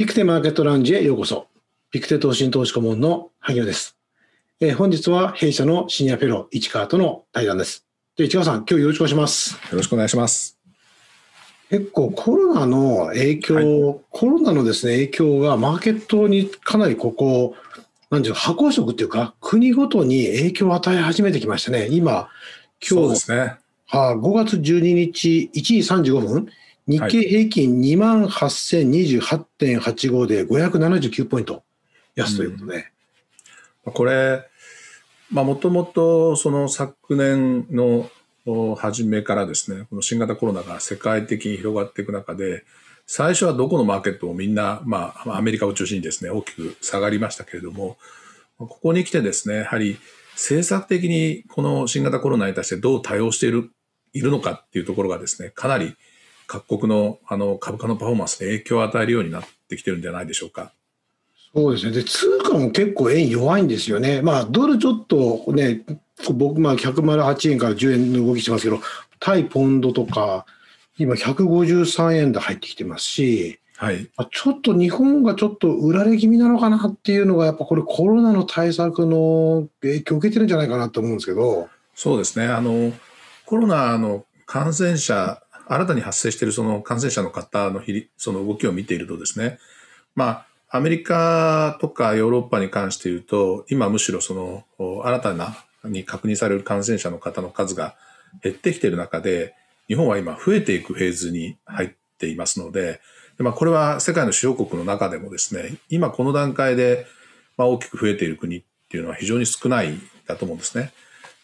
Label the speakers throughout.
Speaker 1: ピクテマーケットラウンジへようこそ。ピクテ投信投資顧問の萩野です。えー、本日は弊社のシニアフェロー、市川との対談です。で、市川さん、今日よろしくお願いします。
Speaker 2: よろしくお願いします。
Speaker 1: 結構コロナの影響、はい、コロナのですね、影響がマーケットにかなりここ、なんていうか、箱色っていうか、国ごとに影響を与え始めてきましたね。今、
Speaker 2: 今日、ですね。
Speaker 1: はあ、5月12日1時35分、日経平均2万8028.85で579ポイント。安ということで。
Speaker 2: うん、これ、まあ、もともとその昨年の初めからですね、この新型コロナが世界的に広がっていく中で、最初はどこのマーケットもみんな、まあ、アメリカを中心にですね、大きく下がりましたけれども、ここに来てですね、やはり政策的にこの新型コロナに対してどう対応しているいるのかっていうところがですね、かなり各国のあの株価のパフォーマンスに影響を与えるようになってきてるんじゃないでしょうか。
Speaker 1: そうですね。で、通貨も結構円弱いんですよね。まあ、ドルちょっとね、僕、まあ、108円から10円の動きしてますけど、対ポンドとか、今153円で入ってきてますし、
Speaker 2: はい、
Speaker 1: ちょっと日本がちょっと売られ気味なのかなっていうのが、やっぱこれコロナの対策の影響を受けてるんじゃないかなと思うんですけど。
Speaker 2: そうですね。あの、コロナの感染者、新たに発生しているその感染者の方の比、その動きを見ているとですね、まあ、アメリカとかヨーロッパに関して言うと、今むしろその新たなに確認される感染者の方の数が減ってきている中で、日本は今増えていくフェーズに入っていますので、でまあ、これは世界の主要国の中でもですね、今この段階でま大きく増えている国っていうのは非常に少ないだと思うんですね。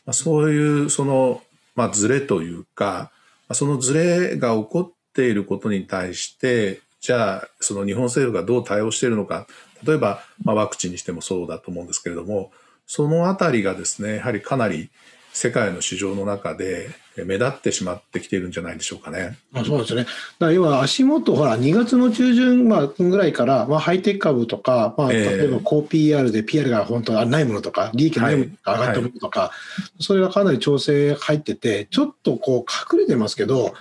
Speaker 2: まあ、そういうその、まあ、ズレというか、そのズレが起こっていることに対して、じゃあその日本政府がどう対応しているのか、例えば、まあ、ワクチンにしてもそうだと思うんですけれども、そのあたりがですね、やはりかなり世界の市場の中で目立ってしまってきているんじゃないでしょうかね。
Speaker 1: あそうですね。だから要は足元、ほら、2月の中旬、まあ、ぐらいから、まあ、ハイテク株とか、まあ、例えば高 PR で PR が本当はないものとか、利益ないものが上がったものとか、はい、それがかなり調整入ってて、ちょっとこう隠れてますけど、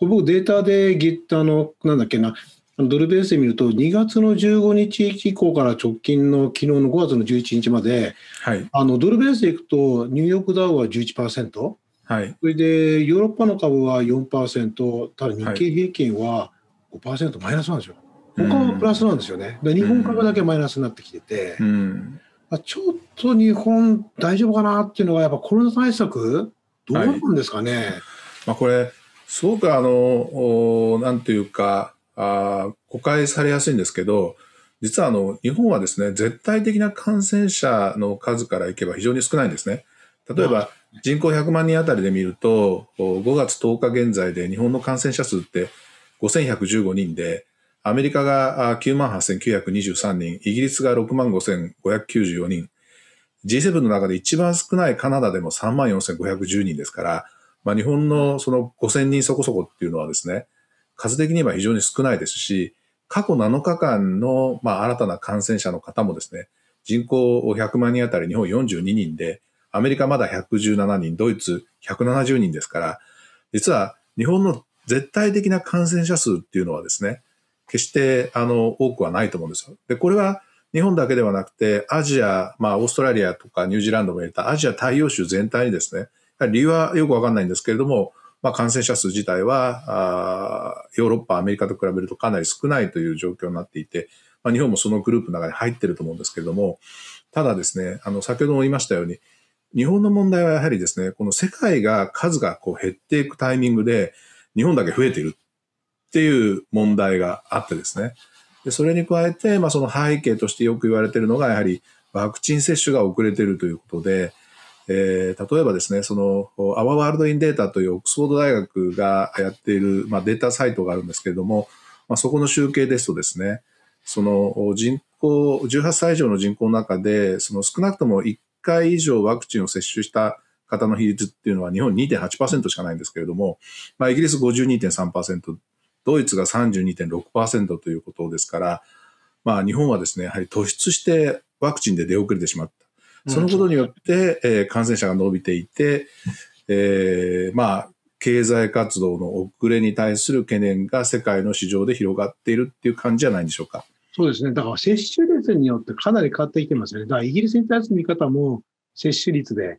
Speaker 1: 僕データで、あの、なんだっけな、ドルベースで見ると、2月の15日以降から直近の昨日の5月の11日まで、
Speaker 2: はい、
Speaker 1: あのドルベースでいくと、ニューヨークダウは11%、
Speaker 2: はい、
Speaker 1: それでヨーロッパの株は4%、ただ日経平均は5%マイナスなんですよ。他はプラスなんですよね。で日本株だけマイナスになってきてて、
Speaker 2: うん、
Speaker 1: ちょっと日本大丈夫かなっていうのが、やっぱコロナ対策、どうなんですかね？はい、
Speaker 2: まあ、これ、すごくあの、なんていうか、あ誤解されやすいんですけど、実はあの、日本はですね、絶対的な感染者の数からいけば非常に少ないんですね。例えば、人口100万人あたりで見ると、5月10日現在で日本の感染者数って5115人で、アメリカが9万8923人、イギリスが6万5594人、G7 の中で一番少ないカナダでも3万4510人ですから、まあ、日本のその5000人そこそこっていうのはですね、数的に言えば非常に少ないですし、過去7日間の、まあ、新たな感染者の方もですね、人口100万人あたり日本42人で、アメリカまだ117人、ドイツ170人ですから、実は日本の絶対的な感染者数っていうのはですね、決してあの多くはないと思うんですよ。で、これは日本だけではなくて、アジア、まあオーストラリアとかニュージーランドも入れたアジア太陽州全体にですね、理由はよくわかんないんですけれども、まあ、感染者数自体はあヨーロッパ、アメリカと比べるとかなり少ないという状況になっていて、まあ、日本もそのグループの中に入ってると思うんですけれども、ただですね、あの、先ほども言いましたように、日本の問題はやはりですね、この世界が数がこう減っていくタイミングで、日本だけ増えているっていう問題があってですね。でそれに加えて、まあ、その背景としてよく言われているのが、やはりワクチン接種が遅れているということで、えー、例えばですね、その、アワーワールドインデータというオックスフォード大学がやっている、まあ、データサイトがあるんですけれども、まあ、そこの集計ですとですね、その人口、18歳以上の人口の中で、その少なくとも1回以上ワクチンを接種した方の比率っていうのは日本2.8%しかないんですけれども、まあ、イギリス52.3%、ドイツが32.6%ということですから、まあ、日本はですね、やはり突出してワクチンで出遅れてしまった。そのことによって、えー、感染者が伸びていて、えー、まあ、経済活動の遅れに対する懸念が世界の市場で広がっているっていう感じじゃないんでしょうか。
Speaker 1: そうですね。だから接種率によってかなり変わってきてますよね。だからイギリスに対する見方も接種率で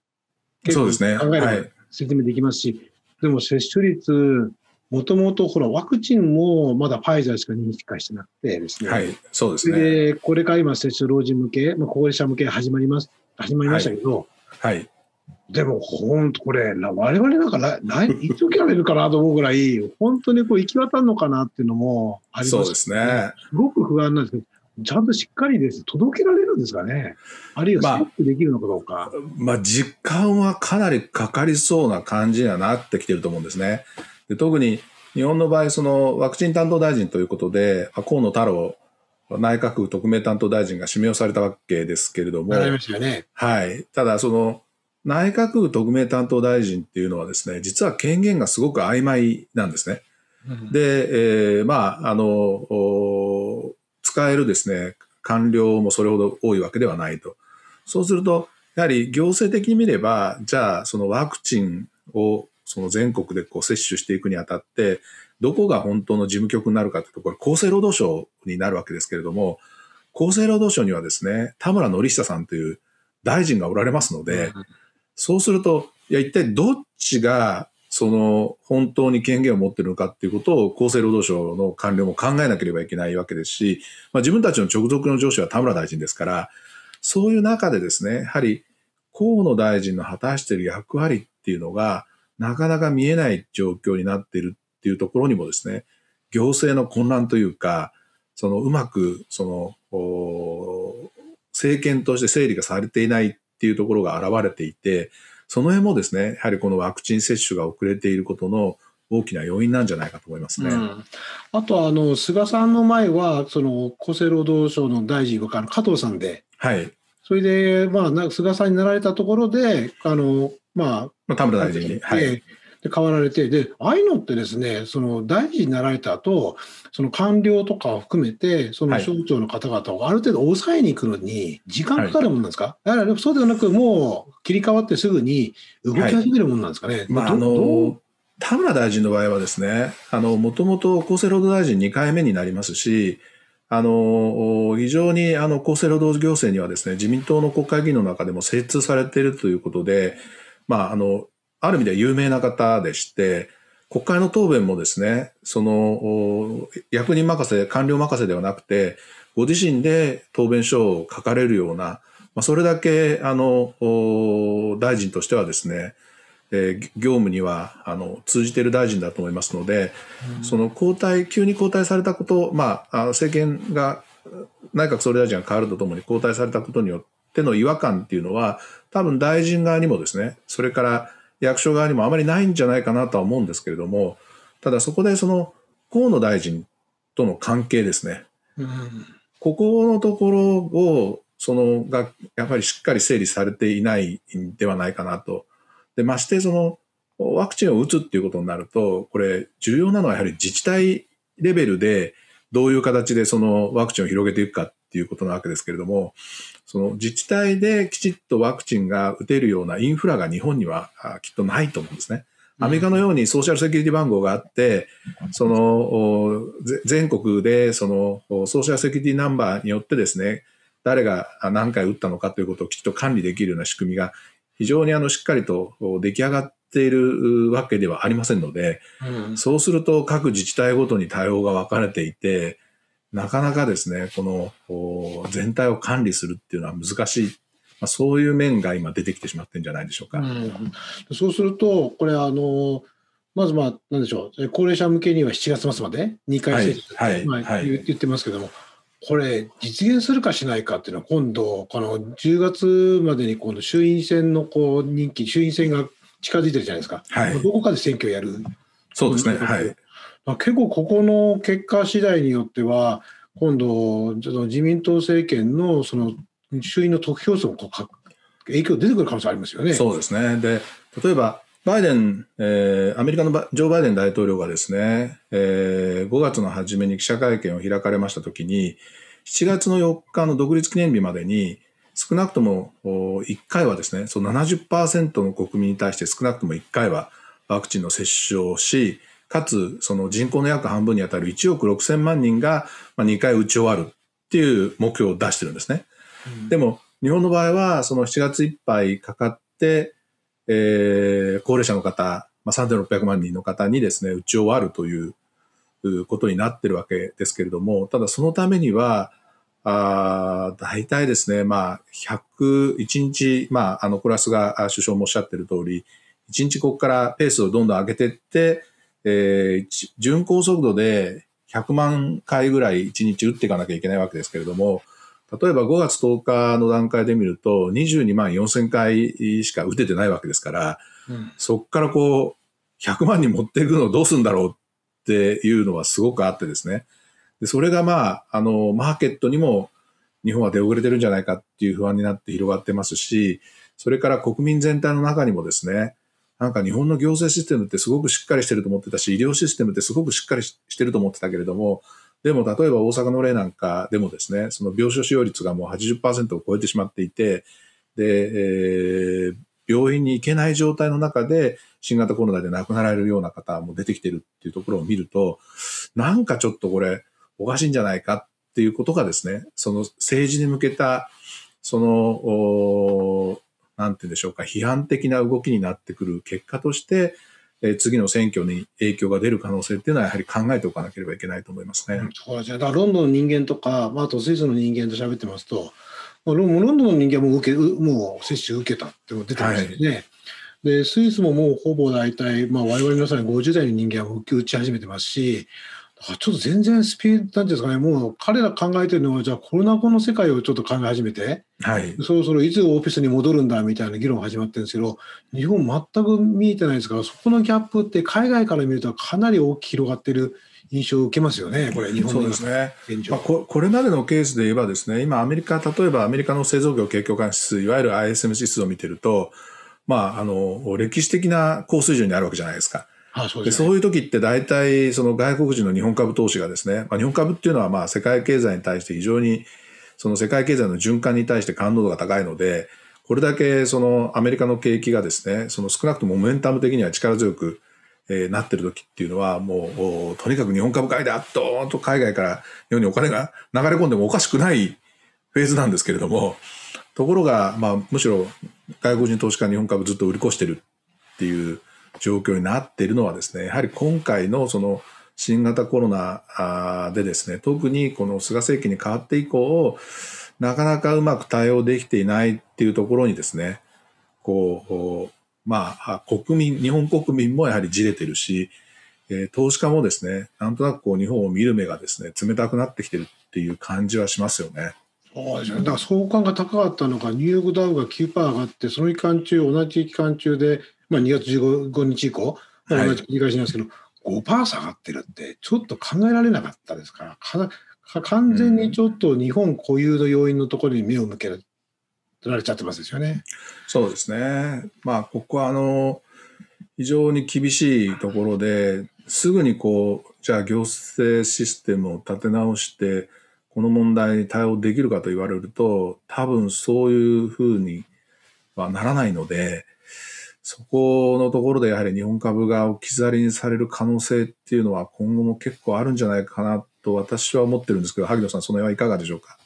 Speaker 2: そうですね。
Speaker 1: 考えれば説明できますし、はい、でも接種率、もともとほら、ワクチンもまだファイザーしか認識化してなくてですね。
Speaker 2: はい、そうですね。
Speaker 1: で、これから今接種老人向け、まあ、高齢者向け始まります、始まりましたけど、
Speaker 2: はい、はい
Speaker 1: でも、本当これ、我々なんか来、いつ受けられるかなと思うぐらい、本当にこう行き渡るのかなっていうのもあります、
Speaker 2: そうですね。
Speaker 1: すごく不安なんですけど、ちゃんとしっかりです、届けられるんですかね。あるいはストップできるのかどうか。
Speaker 2: まあ、まあ、実感はかなりかかりそうな感じにはなってきてると思うんですね。で特に日本の場合、そのワクチン担当大臣ということで、河野太郎内閣府特命担当大臣が指名をされたわけですけれども。
Speaker 1: ね。
Speaker 2: はい。ただ、その、内閣府特命担当大臣っていうのはですね、実は権限がすごく曖昧なんですね。うん、で、えー、まあ、あの、使えるですね、官僚もそれほど多いわけではないと。そうすると、やはり行政的に見れば、じゃあ、そのワクチンをその全国でこう接種していくにあたって、どこが本当の事務局になるかというと、これ厚生労働省になるわけですけれども、厚生労働省にはですね、田村典久さんという大臣がおられますので、うんそうすると、いや、一体どっちが、その、本当に権限を持ってるのかっていうことを厚生労働省の官僚も考えなければいけないわけですし、まあ、自分たちの直属の上司は田村大臣ですから、そういう中でですね、やはり河野大臣の果たしている役割っていうのが、なかなか見えない状況になっているっていうところにもですね、行政の混乱というか、そのうまく、その、政権として整理がされていないっていうところが現れていて、その辺もですね、やはりこのワクチン接種が遅れていることの大きな要因なんじゃないかと思いますね。うん、
Speaker 1: あとあの菅さんの前はその厚生労働省の大臣は加藤さんで、
Speaker 2: はい、
Speaker 1: それでまあ菅さんになられたところであのま
Speaker 2: あ田村大臣に、
Speaker 1: はい、で変わられて、で、ああいうのってですね、その大臣になられた後、その官僚とかを含めて、その省庁の方々をある程度抑えに来るのに時間かかるもんなんですか、はい、だからそうではなく、もう切り替わってすぐに動き始めるもんなんですかね？はい、
Speaker 2: まあ、あの田村大臣の場合はですね、あの、もともと厚生労働大臣2回目になりますし、あの、非常にあの厚生労働行政にはですね、自民党の国会議員の中でも精通されているということで、まあ、あの、ある意味では有名な方でして、国会の答弁もですね、その、役人任せ、官僚任せではなくて、ご自身で答弁書を書かれるような、まあ、それだけ、あの、大臣としてはですね、えー、業務にはあの通じている大臣だと思いますので、うん、その交代、急に交代されたこと、まあ、政権が、内閣総理大臣が変わるとともに交代されたことによっての違和感っていうのは、多分大臣側にもですね、それから役所側にもあまりないんじゃないかなとは思うんですけれども、ただそこでその河野大臣との関係ですね。うん、ここのところを、そのが、やっぱりしっかり整理されていないんではないかなと。で、ましてその、ワクチンを打つっていうことになると、これ重要なのはやはり自治体レベルでどういう形でそのワクチンを広げていくかていうことなわけですけれども、その自治体できちっとワクチンが打てるようなインフラが日本にはきっとないと思うんですね。アメリカのようにソーシャルセキュリティ番号があって、その全国でそのソーシャルセキュリティナンバーによってですね、誰が何回打ったのかということをきちっと管理できるような仕組みが非常にあのしっかりと出来上がっているわけではありませんので、うん、そうすると各自治体ごとに対応が分かれていて、なかなかですね、この全体を管理するっていうのは難しい。まあ、そういう面が今出てきてしまってるんじゃないでしょうか。うん、
Speaker 1: そうすると、これあの、まずまあ、なんでしょう、高齢者向けには7月末まで？2回接種、はいはいまあ、言ってますけども、これ、実現するかしないかっていうのは、今度、この10月までに今度衆院選のこう任期、衆院選が近づいてるじゃないですか。はい、どこかで選挙をやる。
Speaker 2: そうですね。はい。
Speaker 1: 結構ここの結果次第によっては、今度、自民党政権のその衆院の得票数も影響出てくる可能性ありますよね。
Speaker 2: そうですね。で、例えば、バイデン、えー、アメリカのジョー・バイデン大統領がですね、えー、5月の初めに記者会見を開かれましたときに、7月の4日の独立記念日までに、少なくとも1回はですね、その70%の国民に対して少なくとも1回はワクチンの接種をし、かつ、その人口の約半分にあたる1億6000万人が2回打ち終わる。っていう目標を出してるんですね。うん、でも、日本の場合は、その7月いっぱいかかって、えー、高齢者の方、まあ、3600万人の方にですね、打ち終わるということになってるわけですけれども、ただそのためには、あ大体ですね、まあ、100、1日、まあ、あの、コラスが首相もおっしゃってる通り、1日ここからペースをどんどん上げていって、えー、巡航速度で100万回ぐらい1日打っていかなきゃいけないわけですけれども、例えば5月10日の段階で見ると22万4000回しか打ててないわけですから、うん、そこからこう100万に持っていくのをどうするんだろうっていうのはすごくあってですね。でそれがまあ、あの、マーケットにも日本は出遅れてるんじゃないかっていう不安になって広がってますし、それから国民全体の中にもですね、なんか日本の行政システムってすごくしっかりしてると思ってたし、医療システムってすごくしっかりしてると思ってたけれども、でも例えば大阪の例なんかでもですね、その病床使用率がもう80%を超えてしまっていて、で、えー、病院に行けない状態の中で新型コロナで亡くなられるような方も出てきてるっていうところを見ると、なんかちょっとこれおかしいんじゃないかっていうことがですね、その政治に向けた、その、なんて言うんでしょうか、批判的な動きになってくる結果として、え次の選挙に影響が出る可能性っていうのはやはり考えておかなければいけないと思いますね。
Speaker 1: そうですね。だからロンドンの人間とか、まあ、あとスイスの人間と喋ってますと、ロンドンの人間も受けもう接種受けたって出てますよね。はい、でスイスももうほぼ大体、まあ、我々皆さん50代の人間は打ち始めてますし、ちょっと全然スピード、なんですかね、もう彼ら考えてるのは、じゃあコロナ後の世界をちょっと考え始めて、はい、そろそろいつオフィスに戻るんだみたいな議論が始まってるんですけど、日本全く見えてないですから、そこのギャップって海外から見るとかなり大きく広がってる印象を受けますよね、これ、日本
Speaker 2: の現状。ねまあこ。これまでのケースで言えばですね、今アメリカ、例えばアメリカの製造業景況感指数、いわゆる ISM 指数を見てると、まあ、あの、歴史的な高水準にあるわけじゃないですか。ああそうで、ね、そういう時って大体その外国人の日本株投資がですね、まあ、日本株っていうのはまあ世界経済に対して非常にその世界経済の循環に対して感度が高いので、これだけそのアメリカの景気がですね、その少なくともモメンタム的には力強く、え、なってる時っていうのはもうとにかく日本株買いだドーンと海外から日本にお金が流れ込んでもおかしくないフェーズなんですけれども、ところが、まあ、むしろ外国人投資家日本株ずっと売り越してるっていう状況になっているのはですね、やはり今回のその新型コロナでですね、特にこの菅政権に変わって以降、なかなかうまく対応できていないっていうところにですね、こう、まあ、国民、日本国民もやはりじれてるし、え、投資家もですね、なんとなくこう日本を見る目がですね、冷たくなってきてるっていう感じはしますよね。
Speaker 1: そうですね。だから相関が高かったのが、ニューヨークダウが9%上がって、その期間中、同じ期間中でまあ、2月 15, 日以降、まあ、同じ繰り返しなんですけど、はい、5%下がってるって、ちょっと考えられなかったですから、か完全にちょっと日本固有の要因のところに目を向けられちゃってますですよね。
Speaker 2: そうですね。まあ、ここはあの、非常に厳しいところで、すぐにこう、じゃあ行政システムを立て直して、この問題に対応できるかと言われると、多分そういうふうにはならないので、そこのところでやはり日本株が置き去りにされる可能性っていうのは今後も結構あるんじゃないかなと私は思ってるんですけど、萩野さん、その辺はいかがでしょうか？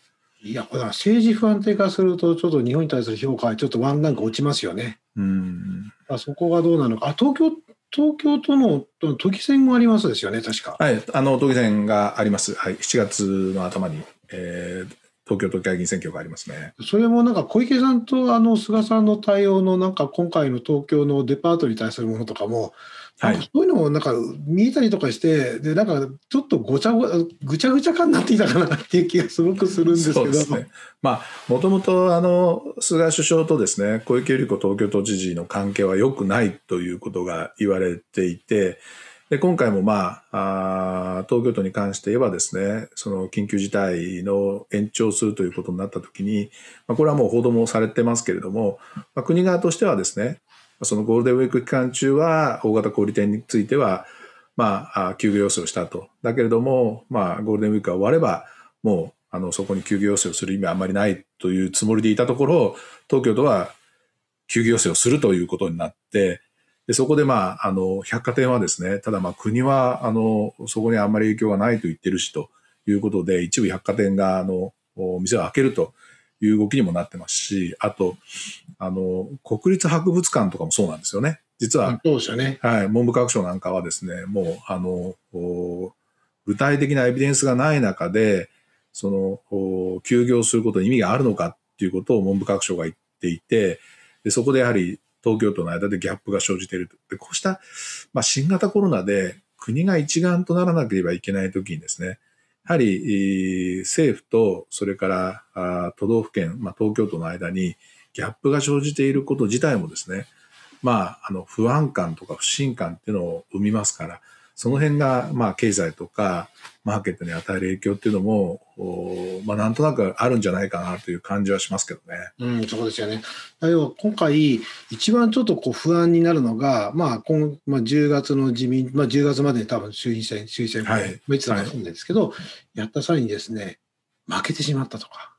Speaker 1: いや、これは政治不安定化すると、ちょっと日本に対する評価はちょっとワンランク落ちますよね。うん。そこがどうなのか。あ、東京、東京都の都議選もありますですよね、確か。
Speaker 2: はい、あの、都議選があります。はい、7月の頭に、えー、東京都議会議員選挙がありますね。
Speaker 1: それもなんか小池さんとあの菅さんの対応のなんか今回の東京のデパートに対するものとかも、はい、そういうのもなんか見えたりとかしてでなんかちょっとごちゃごぐちゃぐちゃ感になっていたかなっていう気がすごくするんですけど。ね、
Speaker 2: まあもともとあの菅首相とですね小池百合子東京都知事の関係は良くないということが言われていて。で今回も、まあ、あ東京都に関して言えばですね、その緊急事態の延長するということになったときに、まあ、これはもう報道もされてますけれども、まあ、国側としてはですね、そのゴールデンウィーク期間中は大型小売店については、まあ、休業要請をしたと。だけれども、まあ、ゴールデンウィークが終われば、もう、あの、そこに休業要請をする意味はあんまりないというつもりでいたところ、東京都は休業要請をするということになって、でそこで、まあ、あの百貨店はですねただまあ国はあのそこにあんまり影響がないと言ってるしということで、一部百貨店が、あの、店を開けるという動きにもなってますし、あと、あの、国立博物館とかもそうなんですよね。実は、
Speaker 1: そうですよね。
Speaker 2: はい、文部科学省なんかはですね、もう、あの、具体的なエビデンスがない中で、その、休業することに意味があるのかっていうことを文部科学省が言っていて、でそこでやはり東京都の間でギャップが生じていると。でこうした、まあ、新型コロナで国が一丸とならなければいけないときにですね、やはり政府とそれから都道府県、まあ、東京都の間にギャップが生じていること自体もですね、まあ、あの不安感とか不信感っていうのを生みますから、その辺が、まあ、経済とか、マーケットに与える影響っていうのも、まあ、なんとなくあるんじゃないかなという感じはしますけどね。
Speaker 1: うん、そうですよね。要は今回、一番ちょっとこう不安になるのが、まあ今まあ、10月の自民、まあ、10月までに多分衆院選、衆院選、はい、いつだかんですけど、はい、やった際にですね、負けてしまったとか、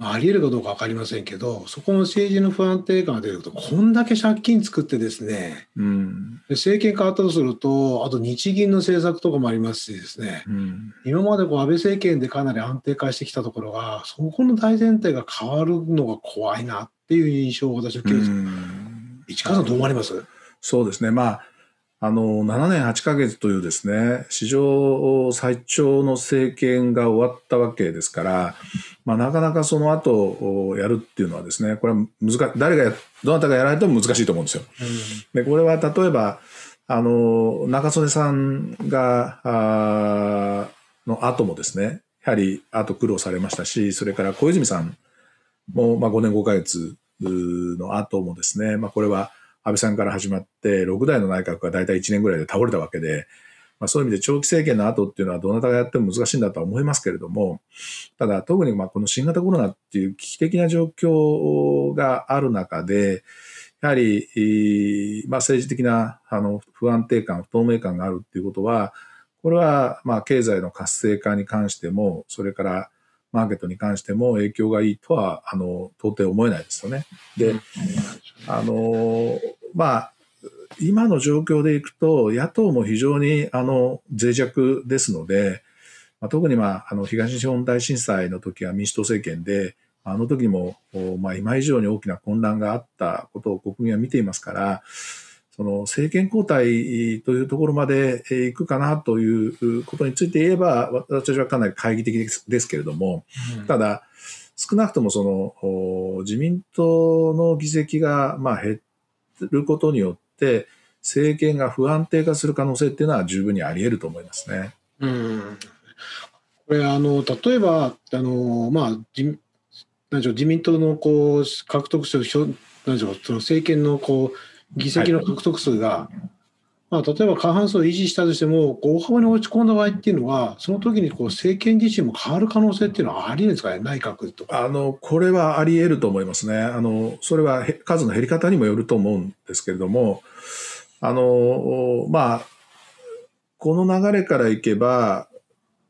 Speaker 1: あり得るかどうか分かりませんけど、そこの政治の不安定感が出ると、こんだけ借金作ってですね、うん、政権変わったとすると、あと日銀の政策とかもありますしですね、うん、今までこう安倍政権でかなり安定化してきたところが、そこの大前提が変わるのが怖いなっていう印象を私は受けるんです。市川さんどう思われます？
Speaker 2: そうですね。まああの、7年8ヶ月というですね、史上最長の政権が終わったわけですから、まあ、なかなかその後やるっていうのはですね、これは難誰が、どなたがやられても難しいと思うんですよ。うん、で、これは例えば、あの、中曽根さんが、あの後もですね、やはり後苦労されましたし、それから小泉さんも、まあ、5年5ヶ月の後もですね、まあ、これは、安倍さんから始まって、6代の内閣が大体1年ぐらいで倒れたわけで、まあ、そういう意味で長期政権の後っていうのはどなたがやっても難しいんだとは思いますけれども、ただ特にまあこの新型コロナっていう危機的な状況がある中で、やはり、まあ、政治的なあの不安定感、不透明感があるっていうことは、これはまあ経済の活性化に関しても、それからマーケットに関しても影響がいいとは、あの、到底思えないですよね。で、あの、まあ、今の状況でいくと、野党も非常に、あの、脆弱ですので、まあ、特に、まあ、あの、東日本大震災の時は民主党政権で、あの時も、まあ、今以上に大きな混乱があったことを国民は見ていますから、その政権交代というところまでいくかなということについて言えば、私はかなり懐疑的ですけれども、うん、ただ、少なくともその自民党の議席がまあ減ることによって、政権が不安定化する可能性っていうのは十分にあり得ると思いますね。
Speaker 1: うんこれあの例えばあの、まあ、自自民党のこう獲得するなんでしょうその政権のこう議席の獲得数が、まあ、例えば過半数を維持したとしても、大幅に落ち込んだ場合っていうのは、その時にこう政権自身も変わる可能性っていうのはありえるんですかね、内閣と
Speaker 2: あのこれはあり得ると思いますねあの。それは数の減り方にもよると思うんですけれども、あのまあ、この流れからいけば、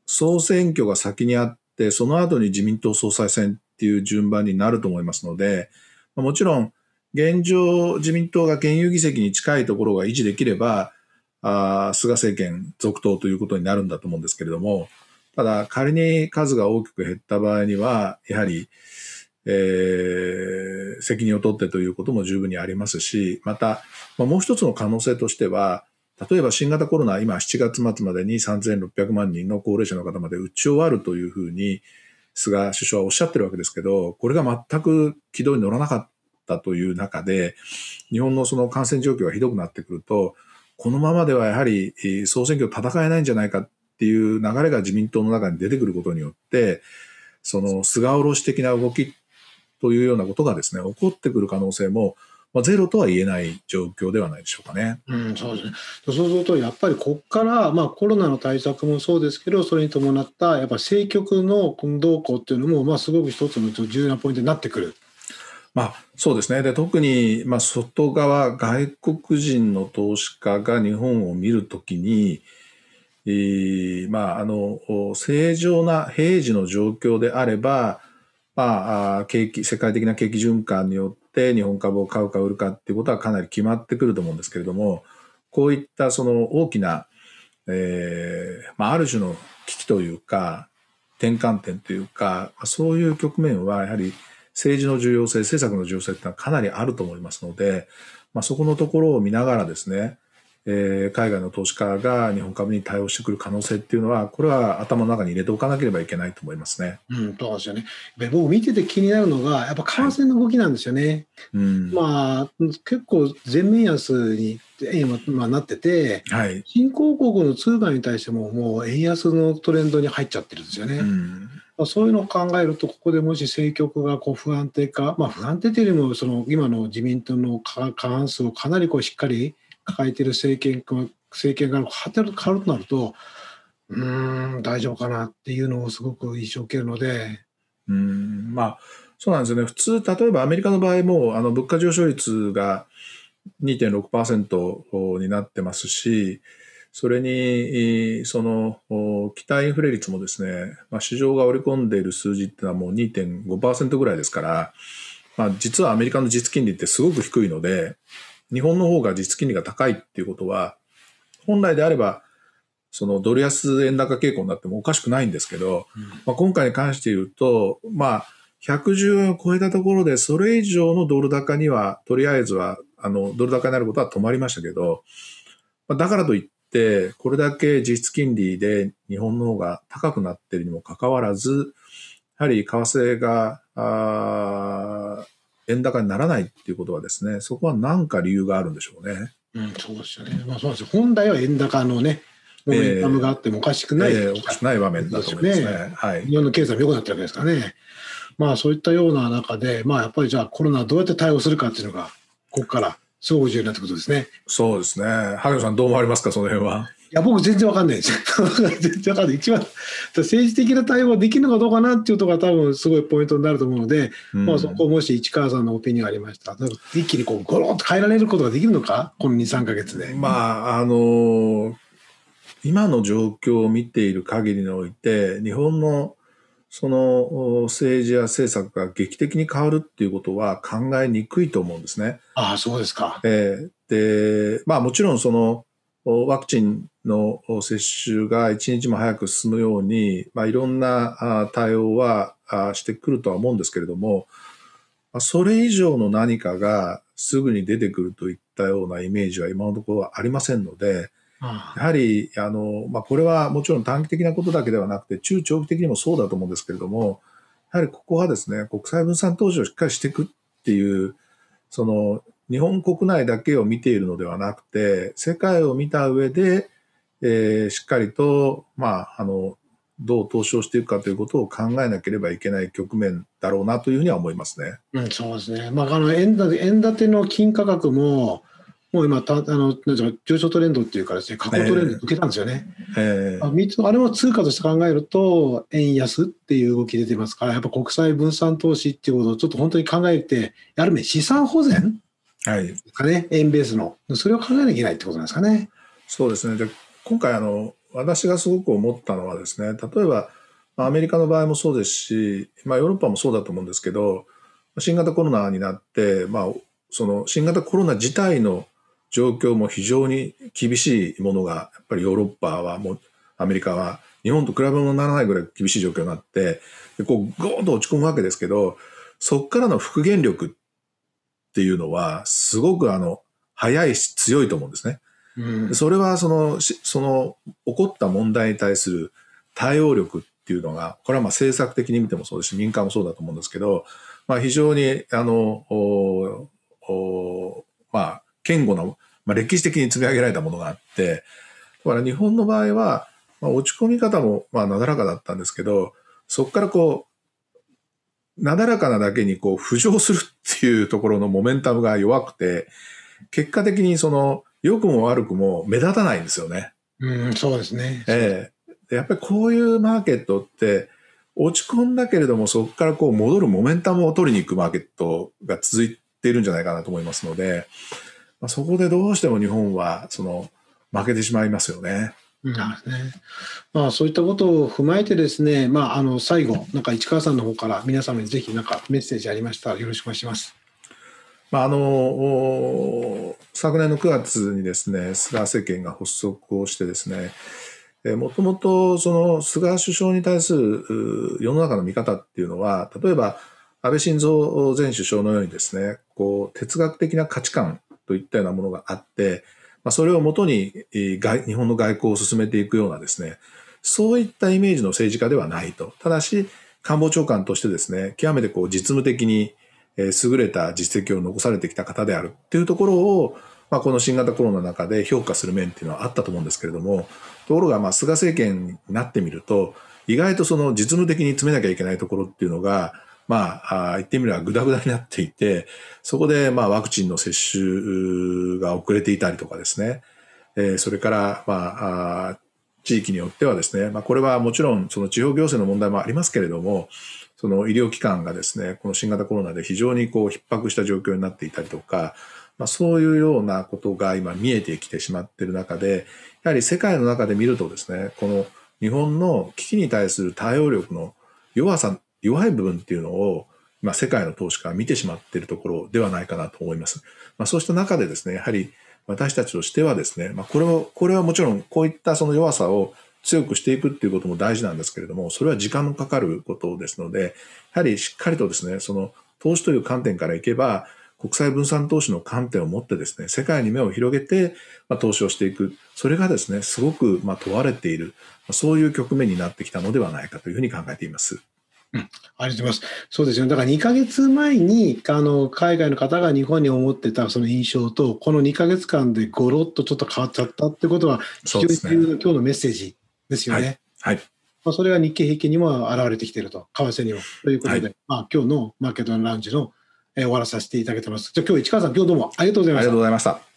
Speaker 2: 総選挙が先にあって、その後に自民党総裁選っていう順番になると思いますので、もちろん、現状、自民党が現有議席に近いところが維持できれば、あ菅政権続投ということになるんだと思うんですけれども、ただ仮に数が大きく減った場合には、やはり、えー、責任を取ってということも十分にありますし、また、まあ、もう一つの可能性としては、例えば新型コロナ、今7月末までに3600万人の高齢者の方まで打ち終わるというふうに、菅首相はおっしゃってるわけですけど、これが全く軌道に乗らなかったったという中で、日本のその感染状況がひどくなってくると、このままではやはり総選挙戦えないんじゃないかっていう流れが自民党の中に出てくることによって、その菅下ろし的な動きというようなことがですね、起こってくる可能性も、まあ、ゼロとは言えない状況ではないでしょうかね。
Speaker 1: うん、そうですね。そうすると、やっぱりここから、まあコロナの対策もそうですけど、それに伴った、やっぱ政局の動向っていうのも、まあすごく一つの重要なポイントになってくる。
Speaker 2: まあ、そうですね。で、特に、まあ、外側、外国人の投資家が日本を見るときに、えー、まあ、あの、正常な平時の状況であれば、まあ、景気、世界的な景気循環によって日本株を買うか売るかっていうことはかなり決まってくると思うんですけれども、こういったその大きな、えー、まあ、ある種の危機というか、転換点というか、そういう局面はやはり政治の重要性、政策の重要性ってのはかなりあると思いますので、まあ、そこのところを見ながらですね、えー、海外の投資家が日本株に対応してくる可能性っていうのは、これは頭の中に入れておかなければいけないと思いますね。
Speaker 1: うん、そうですよね。僕見てて気になるのが、やっぱ為替の動きなんですよね。はい、うん、まあ、結構全面安に今、まあ、なってて、はい、新興国の通貨に対してももう円安のトレンドに入っちゃってるんですよね。うんまあ、そういうのを考えると、ここでもし政局がこう不安定化、まあ、不安定というよりも、今の自民党の過半数をかなりこうしっかり抱えている政権政権が変わるとなると、うん、大丈夫かなっていうのをすごく印象を受けるので。
Speaker 2: うんまあそうなんですよね普通、例えばアメリカの場合もあの物価上昇率が2.6%になってますし、それに、その、期待インフレ率もですね、まあ、市場が織り込んでいる数字っていうのはもう2.5%ぐらいですから、まあ、実はアメリカの実金利ってすごく低いので、日本の方が実金利が高いっていうことは、本来であれば、そのドル安円高傾向になってもおかしくないんですけど、うん、まあ、今回に関して言うと、まあ、110円を超えたところで、それ以上のドル高には、とりあえずは、あの、ドル高になることは止まりましたけど、まあ、だからといって、これだけ実質金利で日本の方が高くなっているにもかかわらず、やはり為替が、あ円高にならないっていうことはですね、そこは何か理由があるんでしょうね。
Speaker 1: うん、そうですよね。まあそうですよ。本来は円高のね、モメンタムがあってもおかしくない、え
Speaker 2: ーえー、おかしくない場面だと思いますね。ねはい。
Speaker 1: 日本の経済も良くなってるわけですからね。まあそういったような中で、まあやっぱりじゃあコロナどうやって対応するかっていうのが、ここからすごく重要になってことですね。
Speaker 2: そうですね。萩野さんどう思われますか、その辺は。
Speaker 1: いや、僕全然わかんないです。全然わかんない。一番、政治的な対応ができるのかどうかなっていうところが多分すごいポイントになると思うので、うん、まあそこもし市川さんのオピニオンありましたら、一気にこうゴロッと変えられることができるのか？この2、3か月で。
Speaker 2: まあ、あのー、今の状況を見ている限りにおいて、日本のその政治や政策が劇的に変わるっていうことは考えにくいと思うんですね。
Speaker 1: ああ、そうですか。
Speaker 2: えー、で、まあもちろんそのワクチンの接種が一日も早く進むように、まあいろんな対応はしてくるとは思うんですけれども、それ以上の何かがすぐに出てくるといったようなイメージは今のところはありませんので、やはり、あの、まあ、これはもちろん短期的なことだけではなくて、中長期的にもそうだと思うんですけれども、やはりここはですね、国際分散投資をしっかりしていくっていう、その、日本国内だけを見ているのではなくて、世界を見た上で、えー、しっかりと、まあ、あの、どう投資をしていくかということを考えなければいけない局面だろうなというふうには思いますね。
Speaker 1: うん、そうですね。まあ、あの円建て円建ての金価格も、もう今たあのなん上昇トレンドっていうかですね過去トレンド受けたんですよね。えー、あ3つあれも通貨として考えると円安っていう動き出てますからやっぱ国際分散投資っていうことをちょっと本当に考えてやるね資産保全はいかね。円ベースの。それを考えなきゃいけないってことなんですかね。
Speaker 2: そうですね。で今回あの私がすごく思ったのはですね例えばアメリカの場合もそうですし、まあ、ヨーロッパもそうだと思うんですけど新型コロナになって、まあ、その新型コロナ自体の状況も非常に厳しいものが、やっぱりヨーロッパはもう、アメリカは日本と比べ物にならないぐらい厳しい状況になって、でこう、ゴーンと落ち込むわけですけど、そこからの復元力っていうのは、すごくあの、早いし強いと思うんですね。うん、それはその、その、起こった問題に対する対応力っていうのが、これはまあ政策的に見てもそうですし、民間もそうだと思うんですけど、まあ非常に、あの、おおまあ、堅固なまあ、歴史的に積み上げられたものがあって、だから日本の場合は、まあ、落ち込み方もまあなだらかだったんですけど、そこからこう、なだらかなだけにこう浮上するっていうところのモメンタムが弱くて、結果的にその良くも悪くも目立たないんですよね。
Speaker 1: うん、そうですね。
Speaker 2: ええやっぱりこういうマーケットって落ち込んだけれどもそこからこう戻るモメンタムを取りに行くマーケットが続いているんじゃないかなと思いますので、まあ、そこでどうしても日本はその負けてしまいますよね。
Speaker 1: なるね。まあそういったことを踏まえてですね、まああの最後、なんか市川さんの方から皆様にぜひなんかメッセージありましたらよろしくお願いします。
Speaker 2: まああの昨年の9月にですね、菅政権が発足をしてですね、もともとその菅首相に対する世の中の見方っていうのは、例えば安倍晋三前首相のようにですね、こう哲学的な価値観といったようなものがあって、まあ、それをもとに日本の外交を進めていくようなですね、そういったイメージの政治家ではないと。ただし、官房長官としてですね、極めてこう実務的に優れた実績を残されてきた方であるっていうところを、まあ、この新型コロナの中で評価する面っていうのはあったと思うんですけれども、ところが、まあ、菅政権になってみると、意外とその実務的に詰めなきゃいけないところっていうのが、まあ、言ってみればグダグダになっていて、そこで、まあ、ワクチンの接種が遅れていたりとかですね、えー、それから、まあ、地域によってはですね、まあ、これはもちろんその地方行政の問題もありますけれども、その医療機関がですね、この新型コロナで非常にこう逼迫した状況になっていたりとか、まあ、そういうようなことが今見えてきてしまっている中で、やはり世界の中で見るとですね、この日本の危機に対する対応力の弱さ、弱い部分っていうのを、まあ、世界の投資家は見てしまっているところではないかなと思います。まあ、そうした中でですね、やはり私たちとしてはですね、まあ、これは、これはもちろんこういったその弱さを強くしていくっていうことも大事なんですけれども、それは時間のかかることですので、やはりしっかりとですね、その投資という観点からいけば、国際分散投資の観点を持ってですね、世界に目を広げて、ま、投資をしていく。それがですね、すごく、ま、問われている、そういう局面になってきたのではないかというふうに考えています。
Speaker 1: うん、ありがとうございます。そうですよ、ね。だから2か月前にあの海外の方が日本に思ってたその印象と、この2か月間でごろっとちょっと変わっちゃったってことは、非常に重要な今日のメッセージですよね。
Speaker 2: はい、はい
Speaker 1: まあ、それが日経平均にも現れてきていると、為替にも。ということで、はい、まあ、今日のマーケットのラウンジのえー、終わらさせていただきます。じゃあ今日市川さん、今日どうもありがとうございました。ありがとうございました。